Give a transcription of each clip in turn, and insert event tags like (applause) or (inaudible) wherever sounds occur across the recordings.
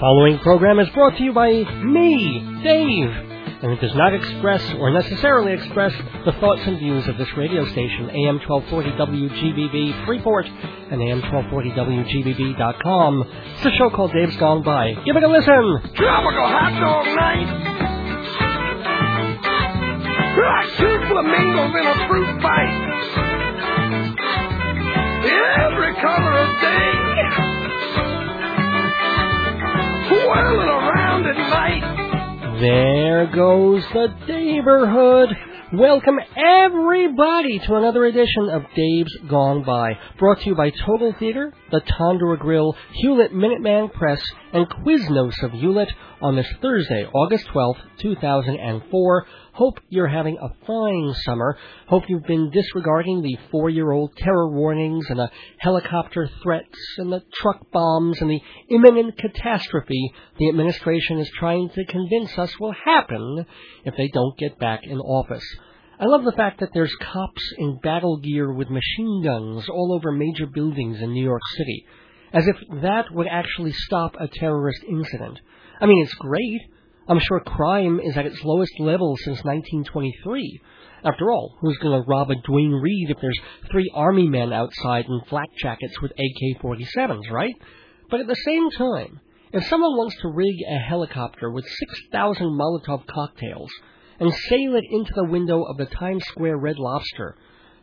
following program is brought to you by me, Dave, and it does not express or necessarily express the thoughts and views of this radio station, AM 1240 WGBB Freeport and AM 1240 WGBB.com. It's a show called Dave's Gone By. Give it a listen. Tropical hot dog night. Like two flamingos in a fruit fight. Every color of day. Whirling around. There goes the neighborhood. Welcome everybody to another edition of Dave's Gone By, brought to you by Total Theater, the Tandoor Grill, Hewlett Minuteman Press, and Quiznos of Hewlett on this Thursday, August 12th, 2004. Hope you're having a fine summer. Hope you've been disregarding the four-year-old terror warnings and the helicopter threats and the truck bombs and the imminent catastrophe the administration is trying to convince us will happen if they don't get back in office. I love the fact that there's cops in battle gear with machine guns all over major buildings in New York City, as if that would actually stop a terrorist incident. I mean, it's great. I'm sure crime is at its lowest level since 1923. After all, who's going to rob a Duane Reade if there's three army men outside in flak jackets with AK-47s, right? But at the same time, if someone wants to rig a helicopter with 6,000 Molotov cocktails and sail it into the window of the Times Square Red Lobster,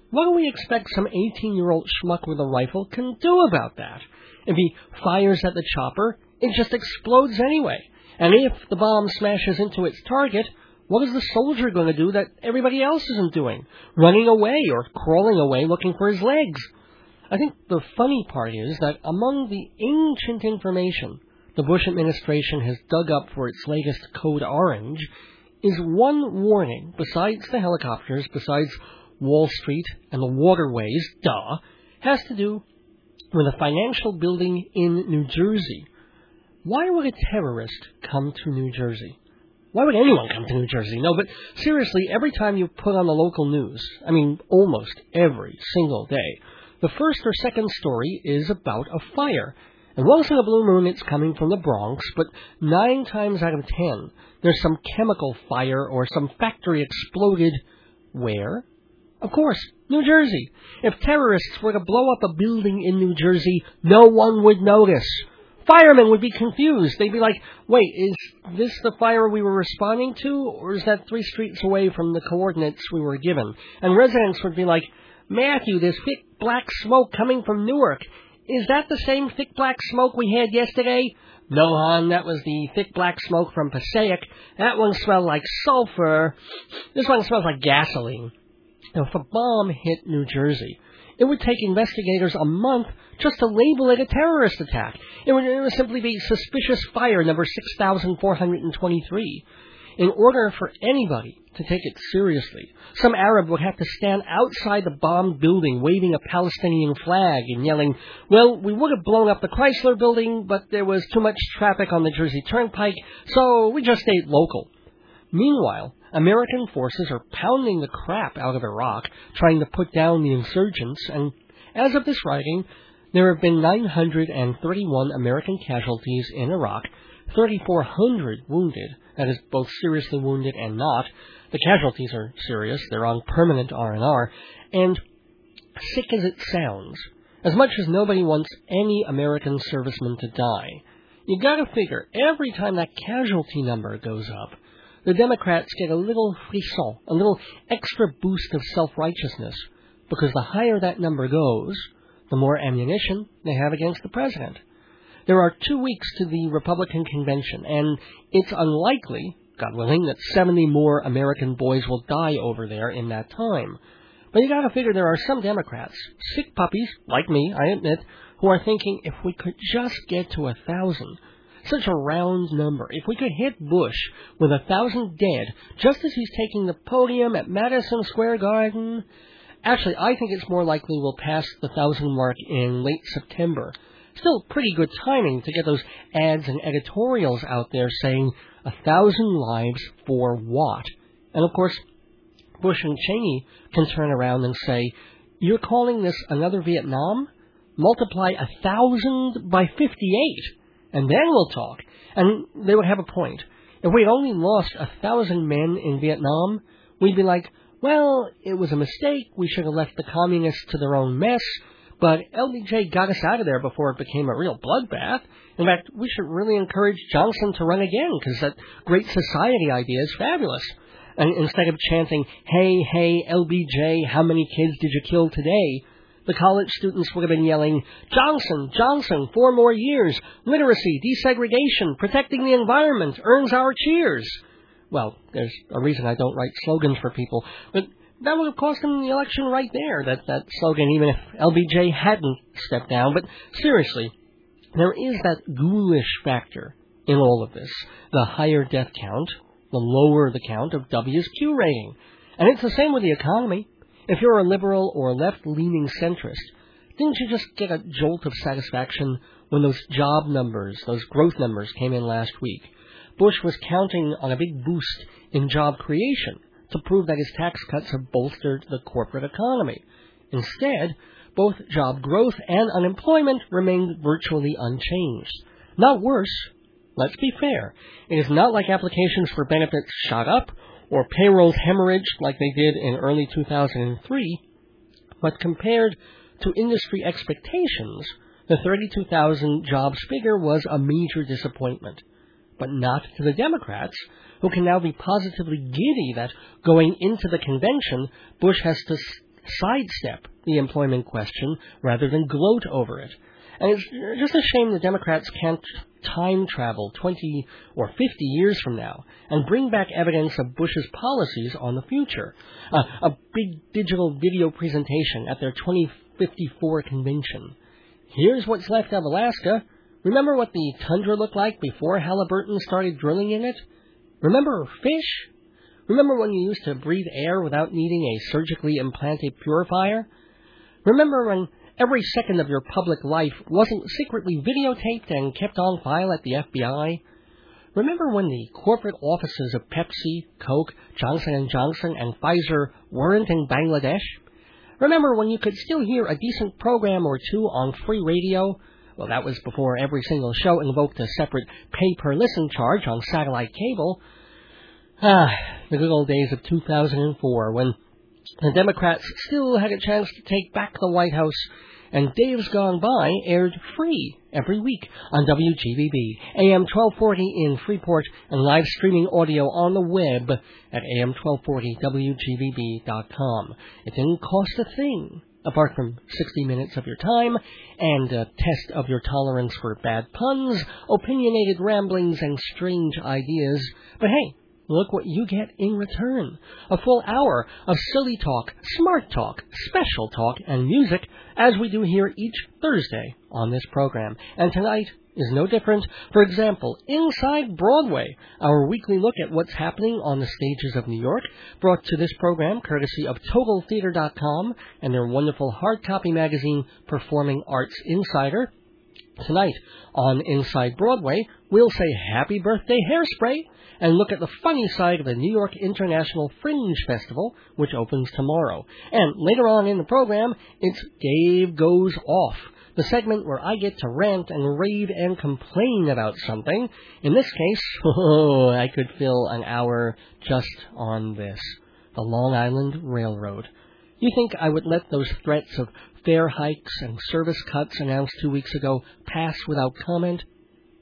what do we expect some 18-year-old schmuck with a rifle can do about that? If he fires at the chopper, it just explodes anyway. And if the bomb smashes into its target, what is the soldier going to do that everybody else isn't doing? Running away or crawling away looking for his legs. I think the funny part is that among the ancient information the Bush administration has dug up for its latest Code Orange is one warning, besides the helicopters, besides Wall Street and the waterways, duh, has to do with a financial building in New Jersey. Why would a terrorist come to New Jersey? Why would anyone come to New Jersey? No, but seriously, every time you put on the local news, I mean almost every single day, the first or second story is about a fire. And once in a blue moon it's coming from the Bronx, but nine times out of ten there's some chemical fire or some factory exploded where? Of course, New Jersey. If terrorists were to blow up a building in New Jersey, no one would notice. Firemen would be confused. They'd be like, wait, is this the fire we were responding to, or is that three streets away from the coordinates we were given? And residents would be like, Matthew, there's thick black smoke coming from Newark. Is that the same thick black smoke we had yesterday? No, hon, that was the thick black smoke from Passaic. That one smelled like sulfur. This one smells like gasoline. Now, if a bomb hit New Jersey, it would take investigators a month just to label it a terrorist attack. It would, it would simply be suspicious fire number 6423. In order for anybody to take it seriously, some Arab would have to stand outside the bombed building waving a Palestinian flag and yelling, Well, we would have blown up the Chrysler building, but there was too much traffic on the Jersey Turnpike, so we just stayed local. Meanwhile, American forces are pounding the crap out of Iraq, trying to put down the insurgents, and as of this writing, there have been 931 American casualties in Iraq, 3,400 wounded, that is both seriously wounded and not. The casualties are serious, they're on permanent R&R, and sick as it sounds, as much as nobody wants any American servicemen to die, you gotta figure every time that casualty number goes up, the Democrats get a little frisson, a little extra boost of self-righteousness, because the higher that number goes, the more ammunition they have against the president. There are two weeks to the Republican convention, and it's unlikely, God willing, that 70 more American boys will die over there in that time. But you gotta figure there are some Democrats, sick puppies, like me, I admit, who are thinking if we could just get to a thousand, such a round number, if we could hit Bush with a thousand dead just as he's taking the podium at Madison Square Garden. Actually, I think it's more likely we'll pass the thousand mark in late September. Still pretty good timing to get those ads and editorials out there saying a thousand lives for what? And of course, Bush and Cheney can turn around and say, You're calling this another Vietnam? Multiply a thousand by 58, and then we'll talk. And they would have a point. If we'd only lost a thousand men in Vietnam, we'd be like, well, it was a mistake. We should have left the communists to their own mess. But LBJ got us out of there before it became a real bloodbath. In fact, we should really encourage Johnson to run again because that Great Society idea is fabulous. And instead of chanting, hey, hey, LBJ, how many kids did you kill today? The college students would have been yelling, Johnson, Johnson, four more years, literacy, desegregation, protecting the environment, earns our cheers. Well, there's a reason I don't write slogans for people, but that would have cost him the election right there, that, that slogan, even if LBJ hadn't stepped down. But seriously, there is that ghoulish factor in all of this. The higher death count, the lower the count of W's Q rating. And it's the same with the economy. If you're a liberal or left-leaning centrist, didn't you just get a jolt of satisfaction when those job numbers, those growth numbers came in last week? Bush was counting on a big boost in job creation to prove that his tax cuts have bolstered the corporate economy. Instead, both job growth and unemployment remained virtually unchanged. Not worse. Let's be fair. It is not like applications for benefits shot up or payrolls hemorrhaged like they did in early 2003, but compared to industry expectations, the 32,000 jobs figure was a major disappointment. But not to the Democrats, who can now be positively giddy that going into the convention, Bush has to sidestep the employment question rather than gloat over it. And it's just a shame the Democrats can't time travel 20 or 50 years from now and bring back evidence of Bush's policies on the future. Uh, a big digital video presentation at their 2054 convention. Here's what's left of Alaska. Remember what the tundra looked like before Halliburton started drilling in it? Remember fish? Remember when you used to breathe air without needing a surgically implanted purifier? Remember when every second of your public life wasn't secretly videotaped and kept on file at the FBI? Remember when the corporate offices of Pepsi, Coke, Johnson & Johnson, and Pfizer weren't in Bangladesh? Remember when you could still hear a decent program or two on free radio? Well, that was before every single show invoked a separate pay-per-listen charge on satellite cable. Ah, the good old days of 2004 when the Democrats still had a chance to take back the White House, and Dave's Gone By aired free every week on WGBB, AM 1240 in Freeport, and live streaming audio on the web at AM1240WGBB.com. It didn't cost a thing, apart from 60 minutes of your time and a test of your tolerance for bad puns, opinionated ramblings, and strange ideas. But hey, Look what you get in return. A full hour of silly talk, smart talk, special talk, and music as we do here each Thursday on this program. And tonight is no different. For example, Inside Broadway, our weekly look at what's happening on the stages of New York, brought to this program courtesy of TotalTheater.com and their wonderful hard copy magazine, Performing Arts Insider. Tonight on Inside Broadway, we'll say happy birthday hairspray and look at the funny side of the New York International Fringe Festival, which opens tomorrow. And later on in the program, it's Dave Goes Off, the segment where I get to rant and rave and complain about something. In this case, (laughs) oh, I could fill an hour just on this the Long Island Railroad. You think I would let those threats of fare hikes and service cuts announced two weeks ago pass without comment?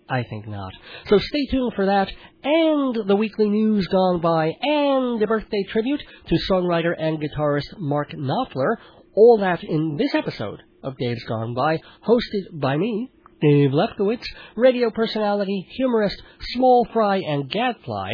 I think not. So stay tuned for that and the weekly news gone by and a birthday tribute to songwriter and guitarist Mark Knopfler. All that in this episode of Dave's Gone By, hosted by me, Dave Lefkowitz, radio personality, humorist, small fry, and gadfly,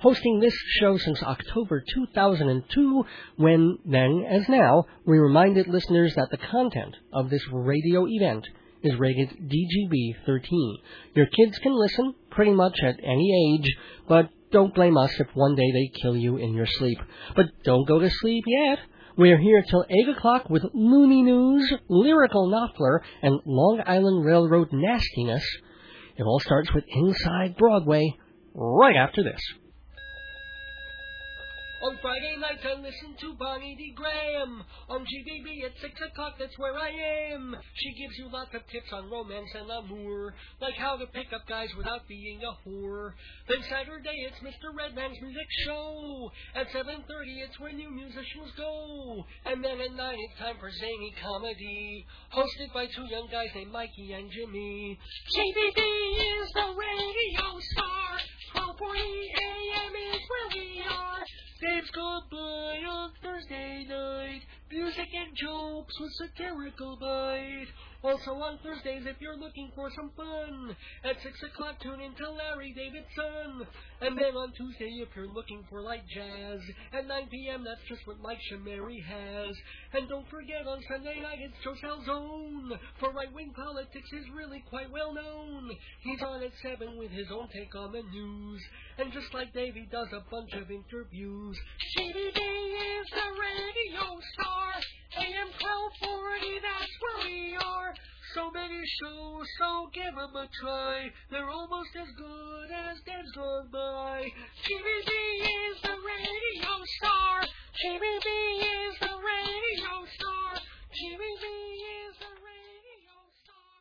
hosting this show since October 2002, when, then as now, we reminded listeners that the content of this radio event is rated DGB 13. Your kids can listen pretty much at any age, but don't blame us if one day they kill you in your sleep. But don't go to sleep yet. We're here till 8 o'clock with Looney News, Lyrical Knopfler, and Long Island Railroad nastiness. It all starts with Inside Broadway right after this. On Friday nights I listen to Bonnie D. Graham. On GBB at 6 o'clock, that's where I am. She gives you lots of tips on romance and amour, like how to pick up guys without being a whore. Then Saturday it's Mr. Redman's Music Show. At 7.30 it's where new musicians go. And then at 9 it's time for Zany Comedy, hosted by two young guys named Mikey and Jimmy. GBB is the radio star. 1240 AM is where we are. Dave's Gone By on Thursday night. Music and jokes with satirical bite. Also on Thursdays if you're looking for some fun. At 6 o'clock tune in to Larry Davidson. And then on Tuesday if you're looking for light jazz. At 9 p.m. that's just what Mike Shamari has. And don't forget on Sunday night it's Joe Salzone. For right-wing politics is really quite well known. He's on at 7 with his own take on the news. And just like Dave he does a bunch of interviews. GBB is the radio star. AM Shows, so give 'em a try. They're almost as good as Dave's Gone By. GBB is the radio star. GBB is the radio star. GBB is the radio star.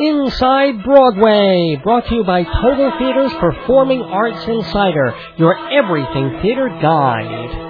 Inside Broadway, brought to you by Total Theater's Performing Arts Insider, your everything theater guide.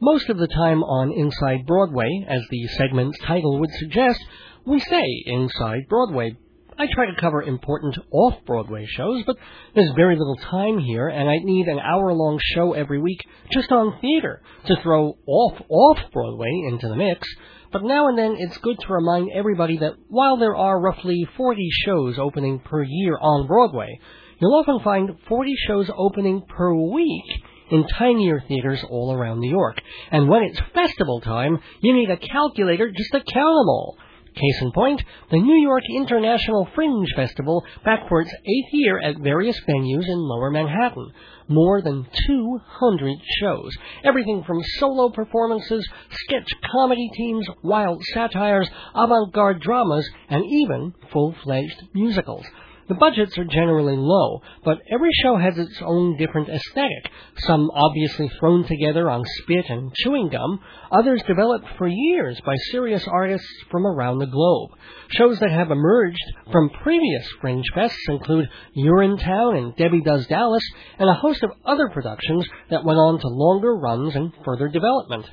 Most of the time on Inside Broadway, as the segment's title would suggest, we say Inside Broadway. I try to cover important off-Broadway shows, but there's very little time here, and I'd need an hour-long show every week just on theater to throw off off-Broadway into the mix. But now and then it's good to remind everybody that while there are roughly 40 shows opening per year on Broadway, you'll often find 40 shows opening per week in tinier theaters all around New York. And when it's festival time, you need a calculator just to count them all. Case in point, the New York International Fringe Festival back for its eighth year at various venues in lower Manhattan. More than 200 shows. Everything from solo performances, sketch comedy teams, wild satires, avant-garde dramas, and even full-fledged musicals. The budgets are generally low, but every show has its own different aesthetic. Some obviously thrown together on spit and chewing gum, others developed for years by serious artists from around the globe. Shows that have emerged from previous Fringe Fests include Urinetown and Debbie Does Dallas, and a host of other productions that went on to longer runs and further development.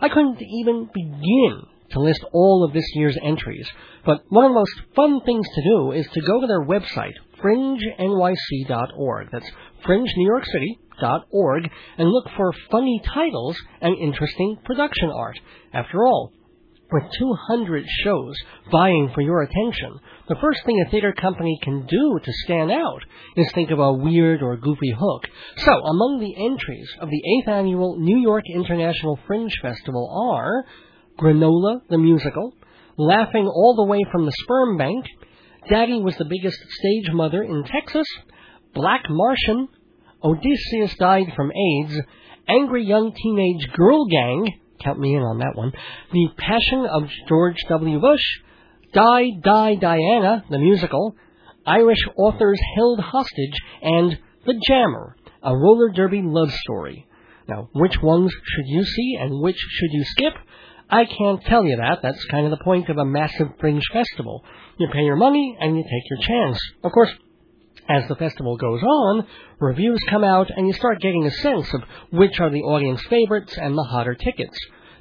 I couldn't even begin to list all of this year's entries. But one of the most fun things to do is to go to their website, fringenyc.org. That's fringenewyorkcity.org and look for funny titles and interesting production art. After all, with 200 shows vying for your attention, the first thing a theater company can do to stand out is think of a weird or goofy hook. So, among the entries of the 8th annual New York International Fringe Festival are Granola the Musical, Laughing All the Way from the Sperm Bank, Daddy was the biggest stage mother in Texas, Black Martian, Odysseus died from AIDS, Angry Young Teenage Girl Gang, count me in on that one, The Passion of George W. Bush, Die, Die, Diana, the musical, Irish authors held hostage, and The Jammer, a roller derby love story. Now, which ones should you see and which should you skip? I can't tell you that. That's kind of the point of a massive fringe festival. You pay your money and you take your chance. Of course, as the festival goes on, reviews come out and you start getting a sense of which are the audience favorites and the hotter tickets.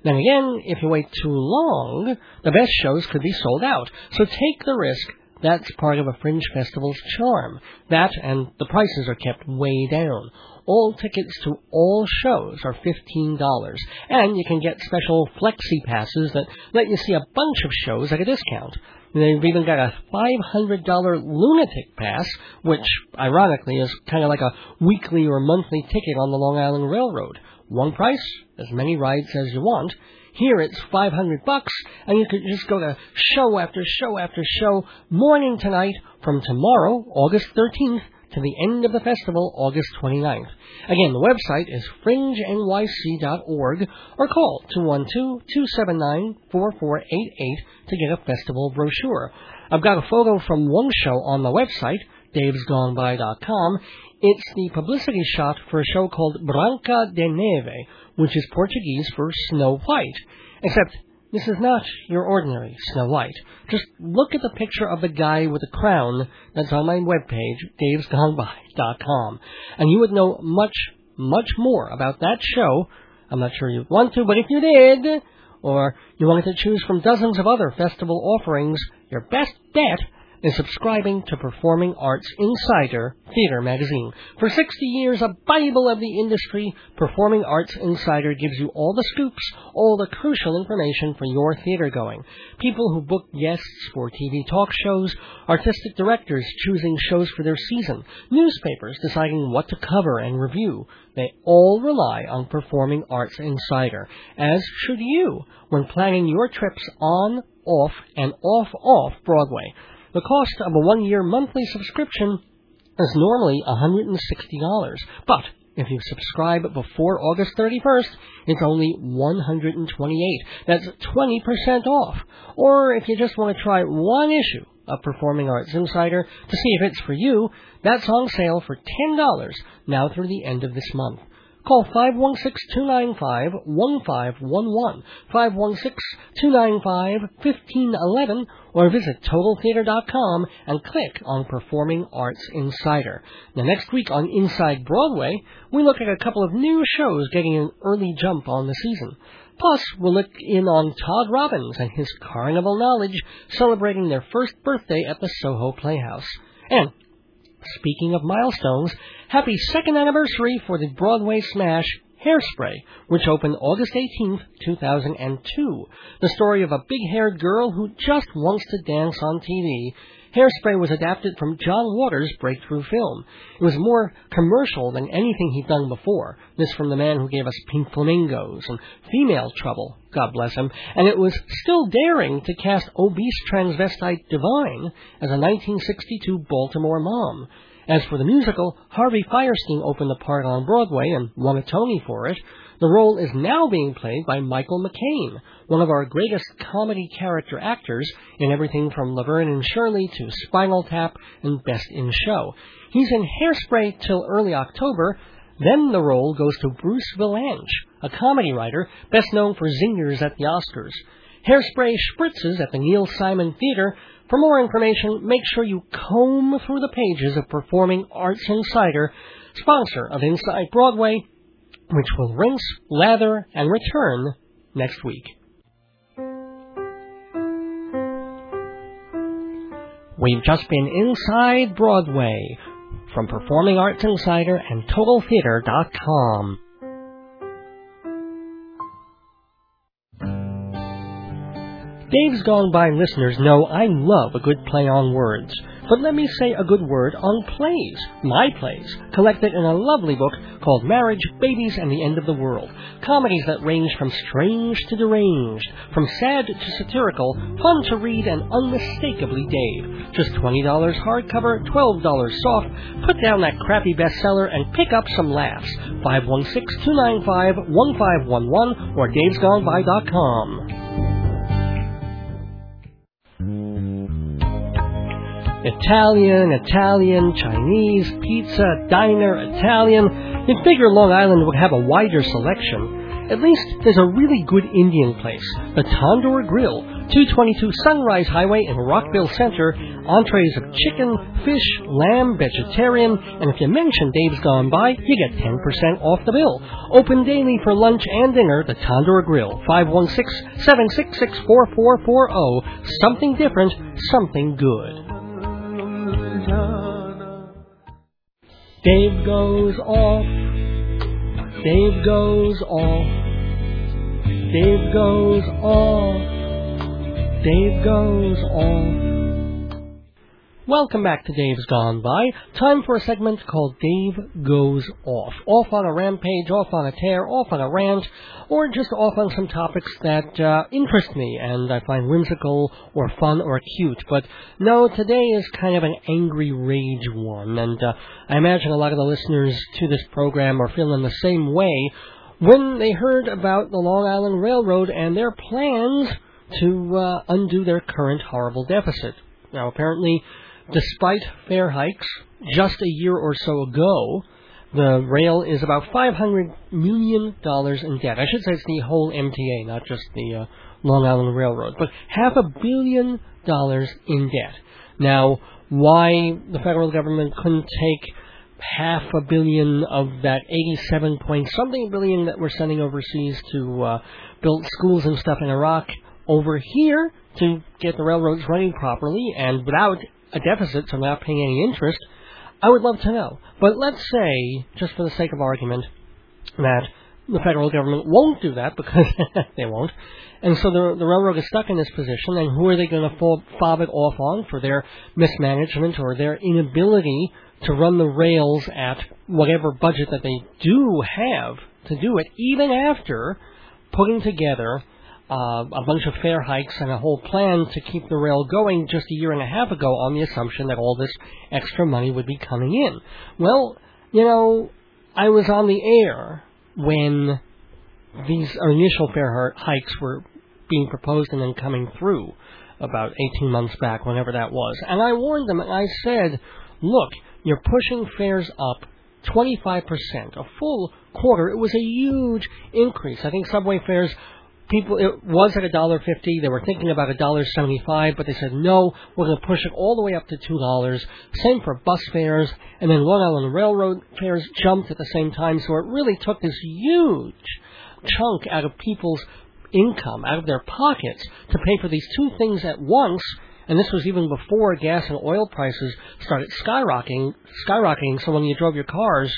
Then again, if you wait too long, the best shows could be sold out. So take the risk. That's part of a fringe festival's charm. That and the prices are kept way down. All tickets to all shows are $15, and you can get special flexi passes that let you see a bunch of shows at a discount. They've even got a $500 lunatic pass, which ironically is kind of like a weekly or monthly ticket on the Long Island Railroad. One price, as many rides as you want. Here it's 500 bucks, and you could just go to show after show after show, morning to night, from tomorrow, August 13th, to the end of the festival, August 29th. Again, the website is fringenyc.org or call 212-279-4488 to get a festival brochure. I've got a photo from one show on the website, davesgoneby.com. It's the publicity shot for a show called Branca de Neve, which is Portuguese for Snow White. Except this is not your ordinary Snow White. Just look at the picture of the guy with the crown that's on my webpage, davesgoneby.com, and you would know much, much more about that show. I'm not sure you'd want to, but if you did, or you wanted to choose from dozens of other festival offerings, your best bet is subscribing to Performing Arts Insider Theater Magazine. For 60 years, a Bible of the industry, Performing Arts Insider gives you all the scoops, all the crucial information for your theater going. People who book guests for TV talk shows, artistic directors choosing shows for their season, newspapers deciding what to cover and review. They all rely on Performing Arts Insider, as should you when planning your trips on, off, and off-off Broadway. The cost of a one-year monthly subscription is normally $160, but if you subscribe before August 31st, it's only 128. That's 20% off. Or if you just want to try one issue of Performing Arts Insider to see if it's for you, that's on sale for $10 now through the end of this month. Call 516-295-1511, 516-295-1511, or visit TotalTheater.com and click on Performing Arts Insider. Now next week on Inside Broadway, we look at a couple of new shows getting an early jump on the season. Plus, we'll look in on Todd Robbins and his carnival knowledge celebrating their first birthday at the Soho Playhouse. And Speaking of milestones, happy second anniversary for the Broadway smash Hairspray, which opened August 18, 2002. The story of a big-haired girl who just wants to dance on TV. Hairspray was adapted from John Waters' breakthrough film. It was more commercial than anything he'd done before. This from the man who gave us Pink Flamingos and Female Trouble, God bless him. And it was still daring to cast obese transvestite Divine as a 1962 Baltimore mom. As for the musical, Harvey Fierstein opened the part on Broadway and won a Tony for it. The role is now being played by Michael McKean, one of our greatest comedy character actors in everything from Laverne and Shirley to Spinal Tap and Best in Show. He's in Hairspray till early October. Then the role goes to Bruce Vilanch, a comedy writer best known for zingers at the Oscars. Hairspray spritzes at the Neil Simon Theater. For more information, make sure you comb through the pages of Performing Arts Insider, sponsor of Inside Broadway, which will rinse, lather, and return next week. We've just been inside Broadway from Performing Arts Insider and TotalTheater.com. Dave's Gone By listeners know I love a good play on words. But let me say a good word on plays, my plays, collected in a lovely book called Marriage, Babies, and the End of the World. Comedies that range from strange to deranged, from sad to satirical, fun to read, and unmistakably Dave. Just $20 hardcover, $12 soft. Put down that crappy bestseller and pick up some laughs. 516-295-1511 or davesgoneby.com. Italian, Italian, Chinese, pizza, diner, Italian. You'd figure Long Island would have a wider selection. At least there's a really good Indian place, the Tandoor Grill, 222 Sunrise Highway in Rockville Center. Entrees of chicken, fish, lamb, vegetarian, and if you mention Dave's Gone By, you get 10% off the bill. Open daily for lunch and dinner, the Tandoor Grill, 516-766-4440. Something different, something good. Dave goes off. Dave goes off. Dave goes off. Dave goes off. Welcome back to Dave's Gone By. Time for a segment called Dave Goes Off. Off on a rampage, off on a tear, off on a rant, or just off on some topics that uh, interest me and I find whimsical or fun or cute. But no, today is kind of an angry rage one, and uh, I imagine a lot of the listeners to this program are feeling the same way when they heard about the Long Island Railroad and their plans to uh, undo their current horrible deficit. Now, apparently, Despite fare hikes just a year or so ago, the rail is about $500 million in debt. I should say it's the whole MTA, not just the uh, Long Island Railroad, but half a billion dollars in debt. Now, why the federal government couldn't take half a billion of that 87 point something billion that we're sending overseas to uh, build schools and stuff in Iraq over here to get the railroads running properly and without a deficit, so not paying any interest, I would love to know. But let's say, just for the sake of argument, that the federal government won't do that because (laughs) they won't. And so the, the railroad is stuck in this position, and who are they going to fob, fob it off on for their mismanagement or their inability to run the rails at whatever budget that they do have to do it, even after putting together uh, a bunch of fare hikes and a whole plan to keep the rail going just a year and a half ago on the assumption that all this extra money would be coming in. Well, you know, I was on the air when these initial fare hikes were being proposed and then coming through about 18 months back, whenever that was. And I warned them and I said, look, you're pushing fares up 25%, a full quarter. It was a huge increase. I think subway fares people it was at a dollar fifty. They were thinking about a dollar seventy five, but they said no, we're going to push it all the way up to two dollars. Same for bus fares, and then Long Island Railroad fares jumped at the same time. So it really took this huge chunk out of people's income, out of their pockets, to pay for these two things at once. And this was even before gas and oil prices started skyrocketing. Skyrocketing. So when you drove your cars,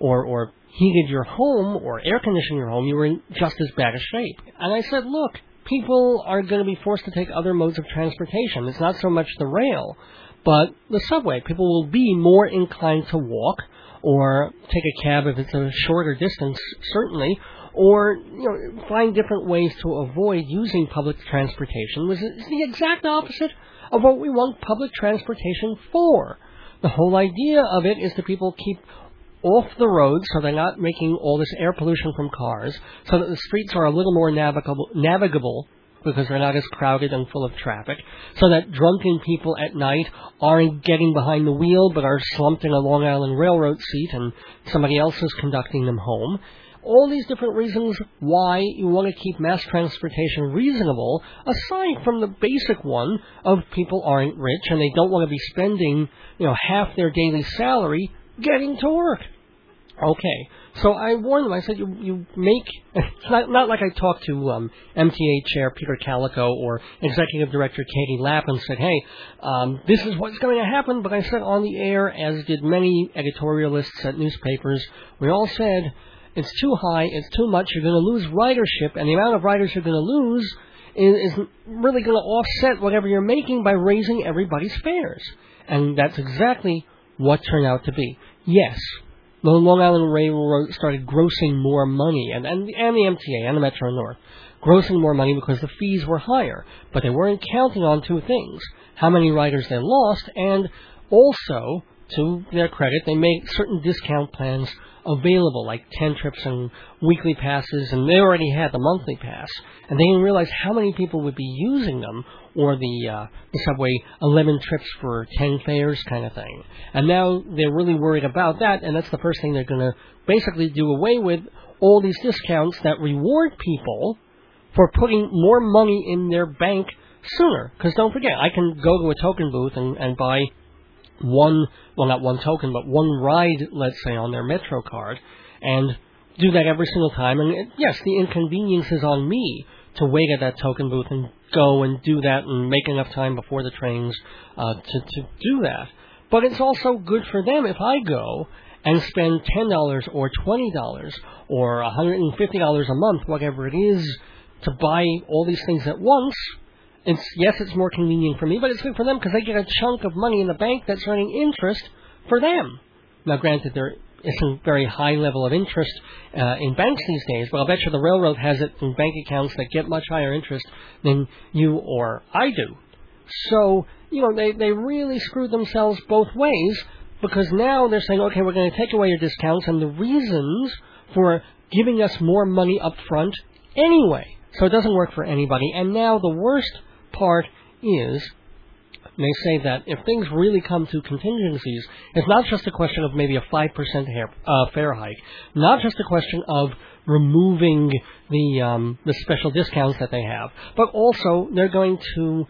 or or heated your home or air conditioned your home, you were in just as bad a shape. And I said, look, people are going to be forced to take other modes of transportation. It's not so much the rail, but the subway. People will be more inclined to walk or take a cab if it's a shorter distance, certainly, or you know, find different ways to avoid using public transportation. Is the exact opposite of what we want public transportation for. The whole idea of it is that people keep off the road so they're not making all this air pollution from cars, so that the streets are a little more navigable, navigable because they're not as crowded and full of traffic, so that drunken people at night aren't getting behind the wheel but are slumped in a Long Island Railroad seat and somebody else is conducting them home. All these different reasons why you want to keep mass transportation reasonable, aside from the basic one of people aren't rich and they don't want to be spending, you know, half their daily salary getting to work. Okay, so I warned them. I said, "You you make it's (laughs) not not like I talked to um, MTA chair Peter Kalikow or executive director Katie Lapp and said, "Hey, um, this is what's going to happen." But I said on the air, as did many editorialists at newspapers, we all said it's too high, it's too much. You're going to lose ridership, and the amount of riders you're going to lose is, is really going to offset whatever you're making by raising everybody's fares, and that's exactly what turned out to be. Yes, the Long Island Railroad started grossing more money, and, and, and the MTA and the Metro North, grossing more money because the fees were higher. But they weren't counting on two things how many riders they lost, and also, to their credit, they made certain discount plans available, like 10 trips and weekly passes, and they already had the monthly pass. And they didn't realize how many people would be using them, or the, uh, the subway 11 trips for 10 fares kind of thing. And now they're really worried about that, and that's the first thing they're going to basically do away with all these discounts that reward people for putting more money in their bank sooner. Because don't forget, I can go to a token booth and, and buy one, well, not one token, but one ride, let's say, on their Metro card, and do that every single time. And it, yes, the inconvenience is on me to wait at that token booth and go and do that and make enough time before the trains uh, to to do that. But it's also good for them if I go and spend ten dollars or twenty dollars or a hundred and fifty dollars a month, whatever it is, to buy all these things at once It's yes, it's more convenient for me, but it's good for them because they get a chunk of money in the bank that's earning interest for them. Now, granted, there isn't very high level of interest uh, in banks these days, but I'll bet you the railroad has it in bank accounts that get much higher interest than you or I do. So, you know, they, they really screwed themselves both ways because now they're saying, okay, we're going to take away your discounts and the reasons for giving us more money up front anyway. So it doesn't work for anybody. And now the worst part is they say that if things really come to contingencies, it's not just a question of maybe a 5% hair, uh, fare hike, not just a question of removing the, um, the special discounts that they have, but also they're going to,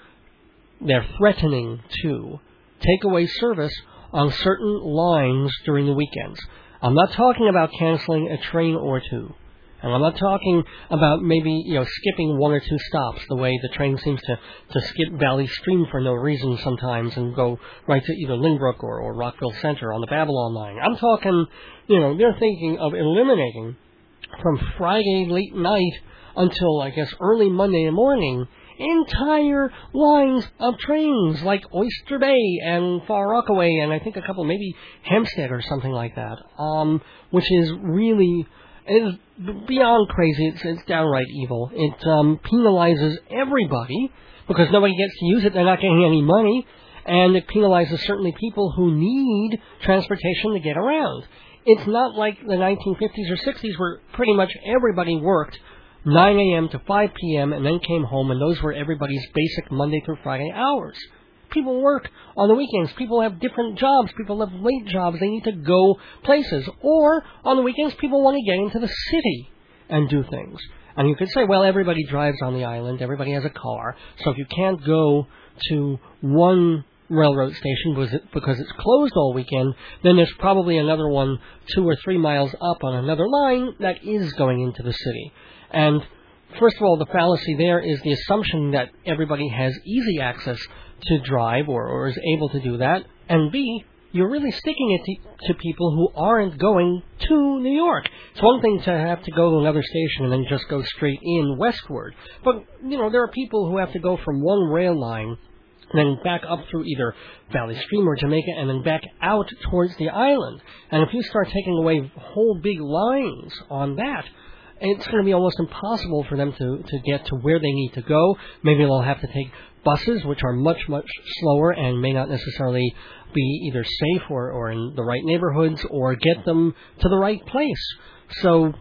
they're threatening to take away service on certain lines during the weekends. I'm not talking about canceling a train or two. And I'm not talking about maybe, you know, skipping one or two stops the way the train seems to, to skip Valley Stream for no reason sometimes and go right to either Lynbrook or, or Rockville Center on the Babylon line. I'm talking, you know, they're thinking of eliminating from Friday late night until, I guess, early Monday morning entire lines of trains like Oyster Bay and Far Rockaway and I think a couple, maybe Hempstead or something like that, um, which is really is beyond crazy. It's, it's downright evil. It um, penalizes everybody because nobody gets to use it. They're not getting any money, and it penalizes certainly people who need transportation to get around. It's not like the 1950s or 60s where pretty much everybody worked 9 a.m. to 5 p.m. and then came home, and those were everybody's basic Monday through Friday hours. People work on the weekends. People have different jobs. People have late jobs. They need to go places. Or on the weekends, people want to get into the city and do things. And you could say, well, everybody drives on the island. Everybody has a car. So if you can't go to one railroad station because, it's closed all weekend, then there's probably another one two or three miles up on another line that is going into the city. And first of all, the fallacy there is the assumption that everybody has easy access to drive or, or is able to do that. And B, you're really sticking it to, to people who aren't going to New York. It's one thing to have to go to another station and then just go straight in westward. But, you know, there are people who have to go from one rail line then back up through either Valley Stream or Jamaica and then back out towards the island. And if you start taking away whole big lines on that, it's going to be almost impossible for them to, to get to where they need to go. Maybe they'll have to take buses, which are much, much slower and may not necessarily be either safe or, or in the right neighborhoods or get them to the right place. So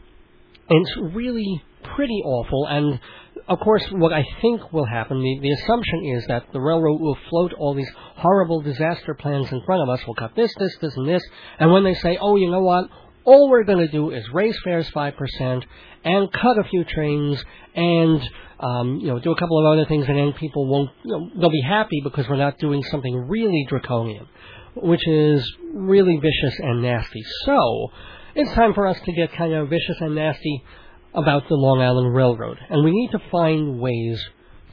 it's really pretty awful. And of course, what I think will happen, the, the assumption is that the railroad will float all these horrible disaster plans in front of us. We'll cut this, this, this, and this. And when they say, oh, you know what? All we're going to do is raise fares 5% and cut a few trains and um, you know, do a couple of other things, and then people won't, you know, they'll be happy because we're not doing something really draconian, which is really vicious and nasty. So, it's time for us to get kind of vicious and nasty about the Long Island Railroad, and we need to find ways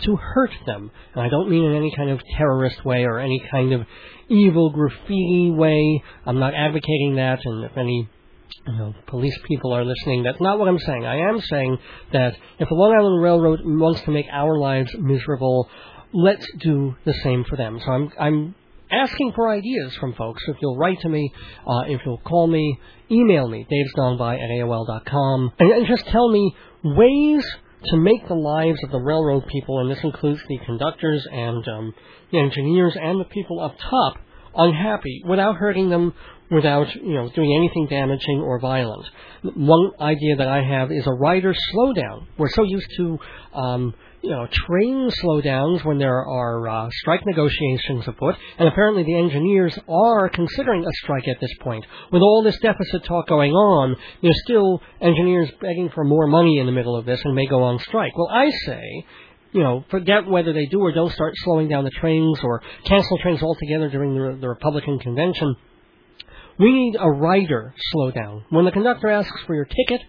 to hurt them. And I don't mean in any kind of terrorist way or any kind of evil graffiti way. I'm not advocating that, and if any you know, police people are listening. That's not what I'm saying. I am saying that if the Long Island Railroad wants to make our lives miserable, let's do the same for them. So I'm I'm asking for ideas from folks. If you'll write to me, uh, if you'll call me, email me, davesgoneby at AOL.com, and, and just tell me ways to make the lives of the railroad people, and this includes the conductors and um, the engineers and the people up top, unhappy without hurting them without you know doing anything damaging or violent. One idea that I have is a rider slowdown. We're so used to um, you know train slowdowns when there are uh, strike negotiations afoot, and apparently the engineers are considering a strike at this point. With all this deficit talk going on, there's still engineers begging for more money in the middle of this and may go on strike. Well, I say you know, forget whether they do or don't start slowing down the trains or cancel trains altogether during the, the Republican convention. We need a rider slowdown. When the conductor asks for your ticket,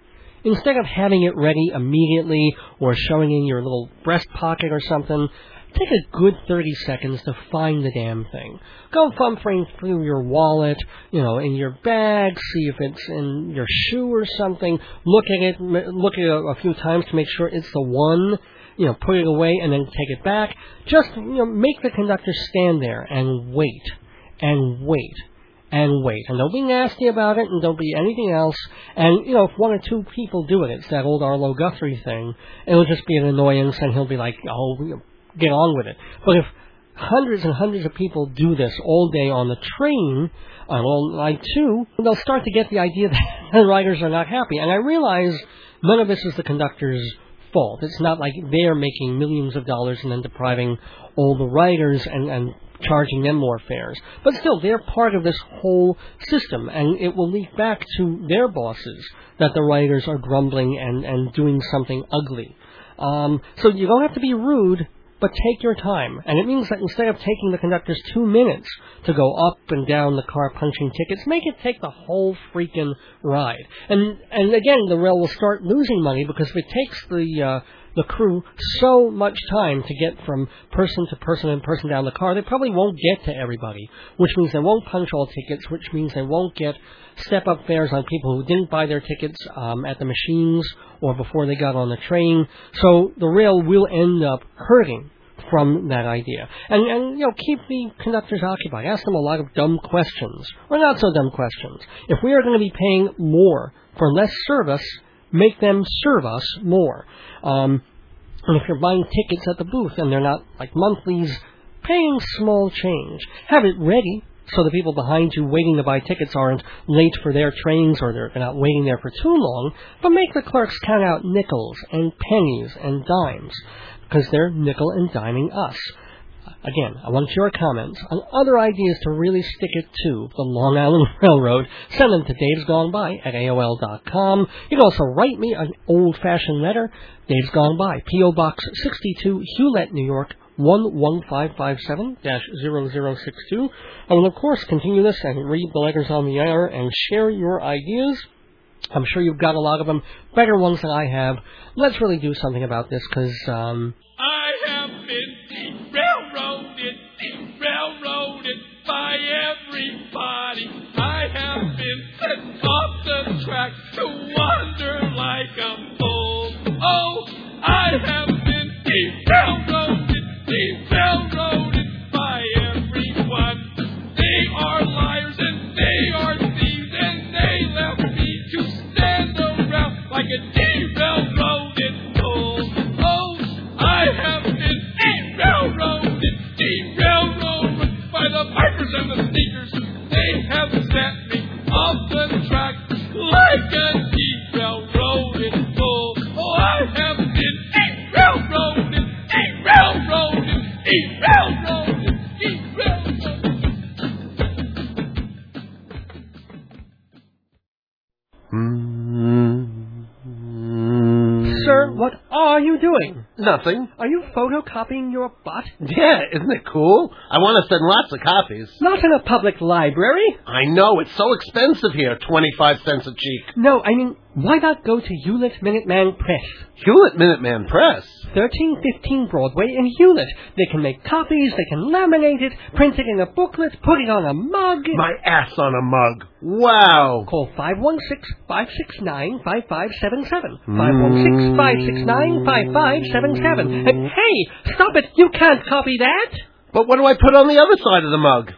instead of having it ready immediately or showing in your little breast pocket or something, take a good 30 seconds to find the damn thing. Go fumbling through your wallet, you know, in your bag, see if it's in your shoe or something. Look at it, look at it a few times to make sure it's the one you know, put it away and then take it back. Just, you know, make the conductor stand there and wait and wait and wait. And don't be nasty about it and don't be anything else. And, you know, if one or two people do it, it's that old Arlo Guthrie thing, it'll just be an annoyance and he'll be like, oh, get on with it. But if hundreds and hundreds of people do this all day on the train, on all night too, they'll start to get the idea (laughs) that the riders are not happy. And I realize none of this is the conductor's fault. It's not like they're making millions of dollars and then depriving all the riders and, and charging them more fares. But still, they're part of this whole system, and it will leak back to their bosses that the riders are grumbling and, and doing something ugly. Um, so you don't have to be rude, but take your time. And it means that instead of taking the conductors two minutes to go up and down the car punching tickets, make it take the whole freaking ride. And and again, the rail will start losing money because if it takes the uh, the crew so much time to get from person to person and person down the car, they probably won't get to everybody, which means they won't punch all tickets, which means they won't get step up fares on people who didn't buy their tickets um, at the machines or before they got on the train. So the rail will end up hurting from that idea. And, and, you know, keep the conductors occupied. Ask them a lot of dumb questions, or not so dumb questions. If we are going to be paying more for less service, make them serve us more. Um, and if you're buying tickets at the booth and they're not like monthlies, paying small change. Have it ready so the people behind you waiting to buy tickets aren't late for their trains or they're not waiting there for too long, but make the clerks count out nickels and pennies and dimes because they're nickel and diming us. Again, I want your comments on other ideas to really stick it to the Long Island (laughs) Railroad. Send them to Dave's Gone By at AOL.com. You can also write me an old-fashioned letter, Dave's Gone By, P.O. Box 62, Hewlett, New York, 11557-0062. I will, of course, continue this and read the letters on the air and share your ideas. I'm sure you've got a lot of them, better ones than I have. Let's really do something about this because, um, I have been railroaded, railroaded by everybody. I have been sent off the track to wander like a fool. Oh, I have been railroaded, railroaded by everyone. They are liars and they are thieves and they left me to stand around like a derailroaded pipers and the sneakers. They have set me off the track like a derailroaded fool. Oh, I have been derailroaded, derailroaded, derailroaded. sir, what are you doing? Nothing. Are you photocopying your butt? Yeah, isn't it cool? I want to send lots of copies. Not in a public library. I know, it's so expensive here, 25 cents a cheek. No, I mean, why not go to Hewlett Minuteman Press? Hewlett Minuteman Press. 1315 Broadway in Hewlett. They can make copies, they can laminate it, print it in a booklet, put it on a mug. My ass on a mug. Wow. Call 516-569-5577. 516-569-5577. And hey, stop it! You can't copy that! But what do I put on the other side of the mug?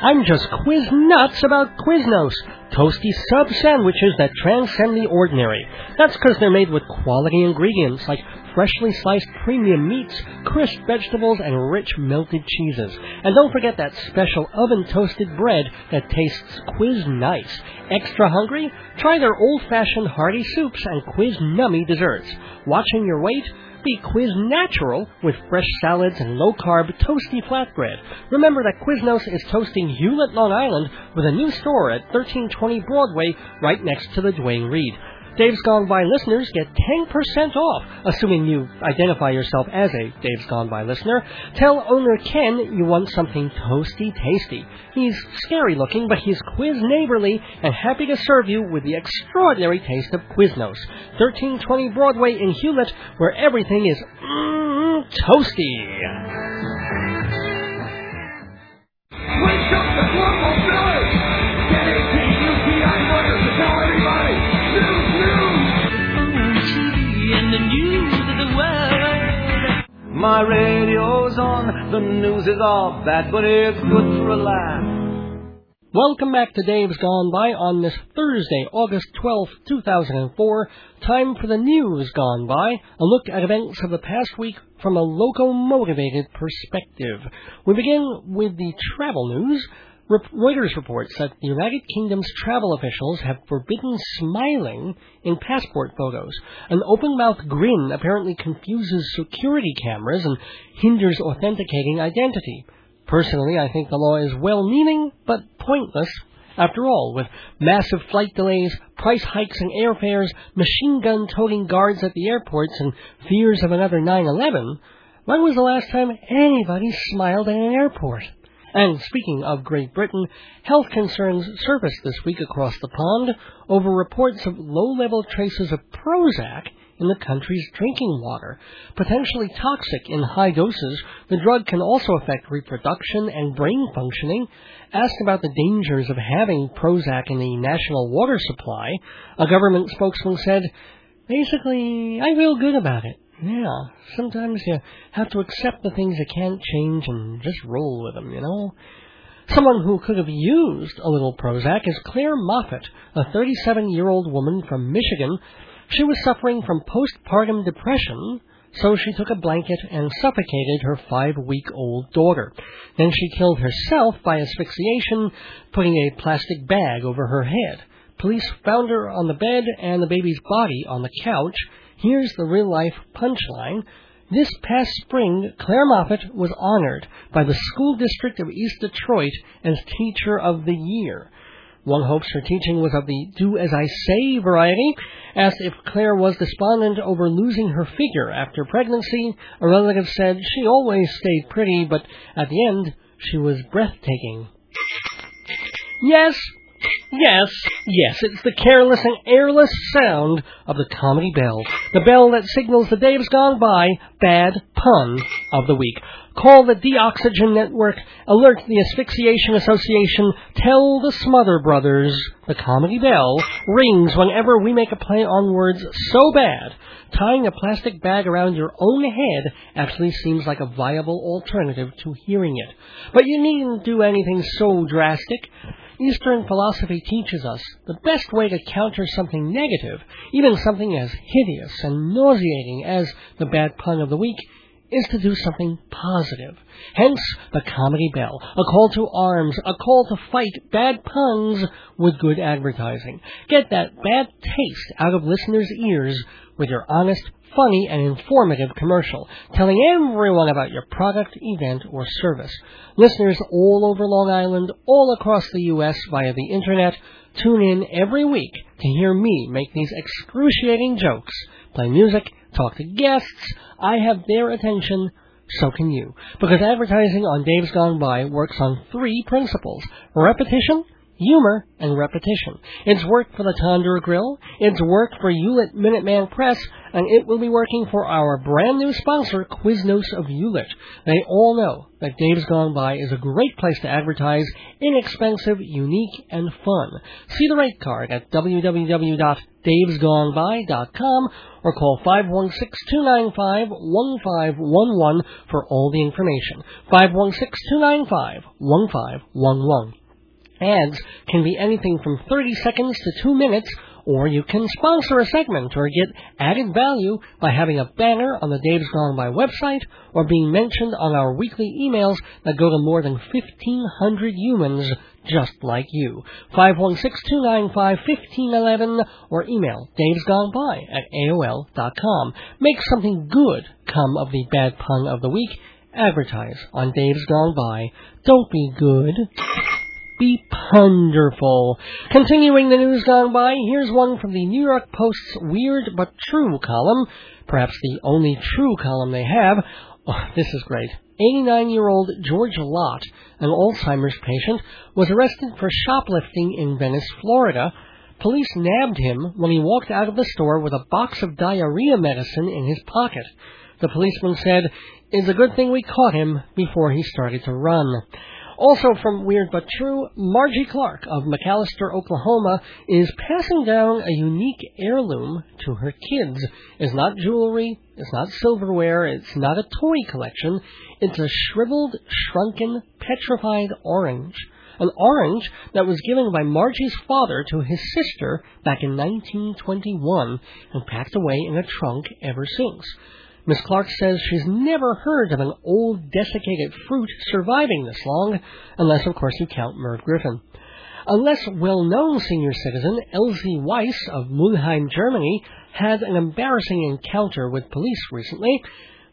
I'm just quiz nuts about Quiznos, toasty sub sandwiches that transcend the ordinary. That's because they're made with quality ingredients like freshly sliced premium meats, crisp vegetables, and rich melted cheeses. And don't forget that special oven toasted bread that tastes quiz nice. Extra hungry? Try their old fashioned hearty soups and quiz nummy desserts. Watching your weight? Be Quiz Natural with fresh salads and low carb toasty flatbread. Remember that Quiznos is toasting Hewlett, Long Island with a new store at 1320 Broadway right next to the Duane Reade. Dave's Gone By listeners get 10% off, assuming you identify yourself as a Dave's Gone By listener. Tell owner Ken you want something toasty tasty. He's scary looking, but he's quiz neighborly and happy to serve you with the extraordinary taste of Quiznos. 1320 Broadway in Hewlett, where everything is mm, toasty. Wake up the! The news is all bad, but it's good for a laugh. Welcome back to Dave's Gone By on this Thursday, August 12th, 2004. Time for the news gone by, a look at events of the past week from a locomotivated perspective. We begin with the travel news. Reuters reports that the United Kingdom's travel officials have forbidden smiling in passport photos. An open-mouthed grin apparently confuses security cameras and hinders authenticating identity. Personally, I think the law is well-meaning, but pointless. After all, with massive flight delays, price hikes in airfares, machine gun toting guards at the airports, and fears of another 9-11, when was the last time anybody smiled at an airport? And speaking of Great Britain, health concerns surfaced this week across the pond over reports of low-level traces of Prozac in the country's drinking water. Potentially toxic in high doses, the drug can also affect reproduction and brain functioning. Asked about the dangers of having Prozac in the national water supply, a government spokesman said, Basically, I feel good about it. Yeah, sometimes you have to accept the things you can't change and just roll with them, you know? Someone who could have used a little Prozac is Claire Moffat, a 37 year old woman from Michigan she was suffering from postpartum depression, so she took a blanket and suffocated her five-week-old daughter. Then she killed herself by asphyxiation, putting a plastic bag over her head. Police found her on the bed and the baby's body on the couch. Here's the real-life punchline. This past spring, Claire Moffat was honored by the School District of East Detroit as Teacher of the Year. One hopes her teaching was of the do as I say variety. Asked if Claire was despondent over losing her figure after pregnancy, a relative said she always stayed pretty, but at the end, she was breathtaking. Yes, Yes, yes, it's the careless and airless sound of the comedy bell. The bell that signals the day has gone by, bad pun of the week. Call the Deoxygen Network, alert the Asphyxiation Association, tell the Smother Brothers. The comedy bell rings whenever we make a play on words so bad. Tying a plastic bag around your own head actually seems like a viable alternative to hearing it. But you needn't do anything so drastic. Eastern philosophy teaches us the best way to counter something negative, even something as hideous and nauseating as the bad pun of the week, is to do something positive. Hence, the comedy bell, a call to arms, a call to fight bad puns with good advertising. Get that bad taste out of listeners' ears with your honest, funny, and informative commercial, telling everyone about your product, event, or service. Listeners all over Long Island, all across the U.S. via the internet, tune in every week to hear me make these excruciating jokes, play music, talk to guests. I have their attention. So can you. Because advertising on Dave's Gone By works on three principles. Repetition, humor, and repetition. It's worked for the Tandoor Grill, it's worked for Hewlett Minuteman Press, and it will be working for our brand new sponsor, Quiznos of Hewlett. They all know that Dave's Gone By is a great place to advertise, inexpensive, unique, and fun. See the rate card at www.davesgoneby.com or call 516-295-1511 for all the information. 516-295-1511. Ads can be anything from 30 seconds to 2 minutes, or you can sponsor a segment or get added value by having a banner on the Dave's Gone By website or being mentioned on our weekly emails that go to more than 1,500 humans just like you. 516-295-1511 or email davesgoneby at AOL.com. Make something good come of the bad pun of the week. Advertise on Dave's Gone By. Don't be good be ponderful. Continuing the news gone by, here's one from the New York Post's Weird But True column, perhaps the only true column they have. Oh, this is great. 89 year old George Lott, an Alzheimer's patient, was arrested for shoplifting in Venice, Florida. Police nabbed him when he walked out of the store with a box of diarrhea medicine in his pocket. The policeman said, It's a good thing we caught him before he started to run. Also from Weird But True, Margie Clark of McAlester, Oklahoma is passing down a unique heirloom to her kids. It's not jewelry, it's not silverware, it's not a toy collection. It's a shriveled, shrunken, petrified orange. An orange that was given by Margie's father to his sister back in 1921 and packed away in a trunk ever since. Miss Clark says she's never heard of an old desiccated fruit surviving this long, unless, of course, you count Merv Griffin. A less well-known senior citizen, Elsie Weiss of Mulheim, Germany, had an embarrassing encounter with police recently.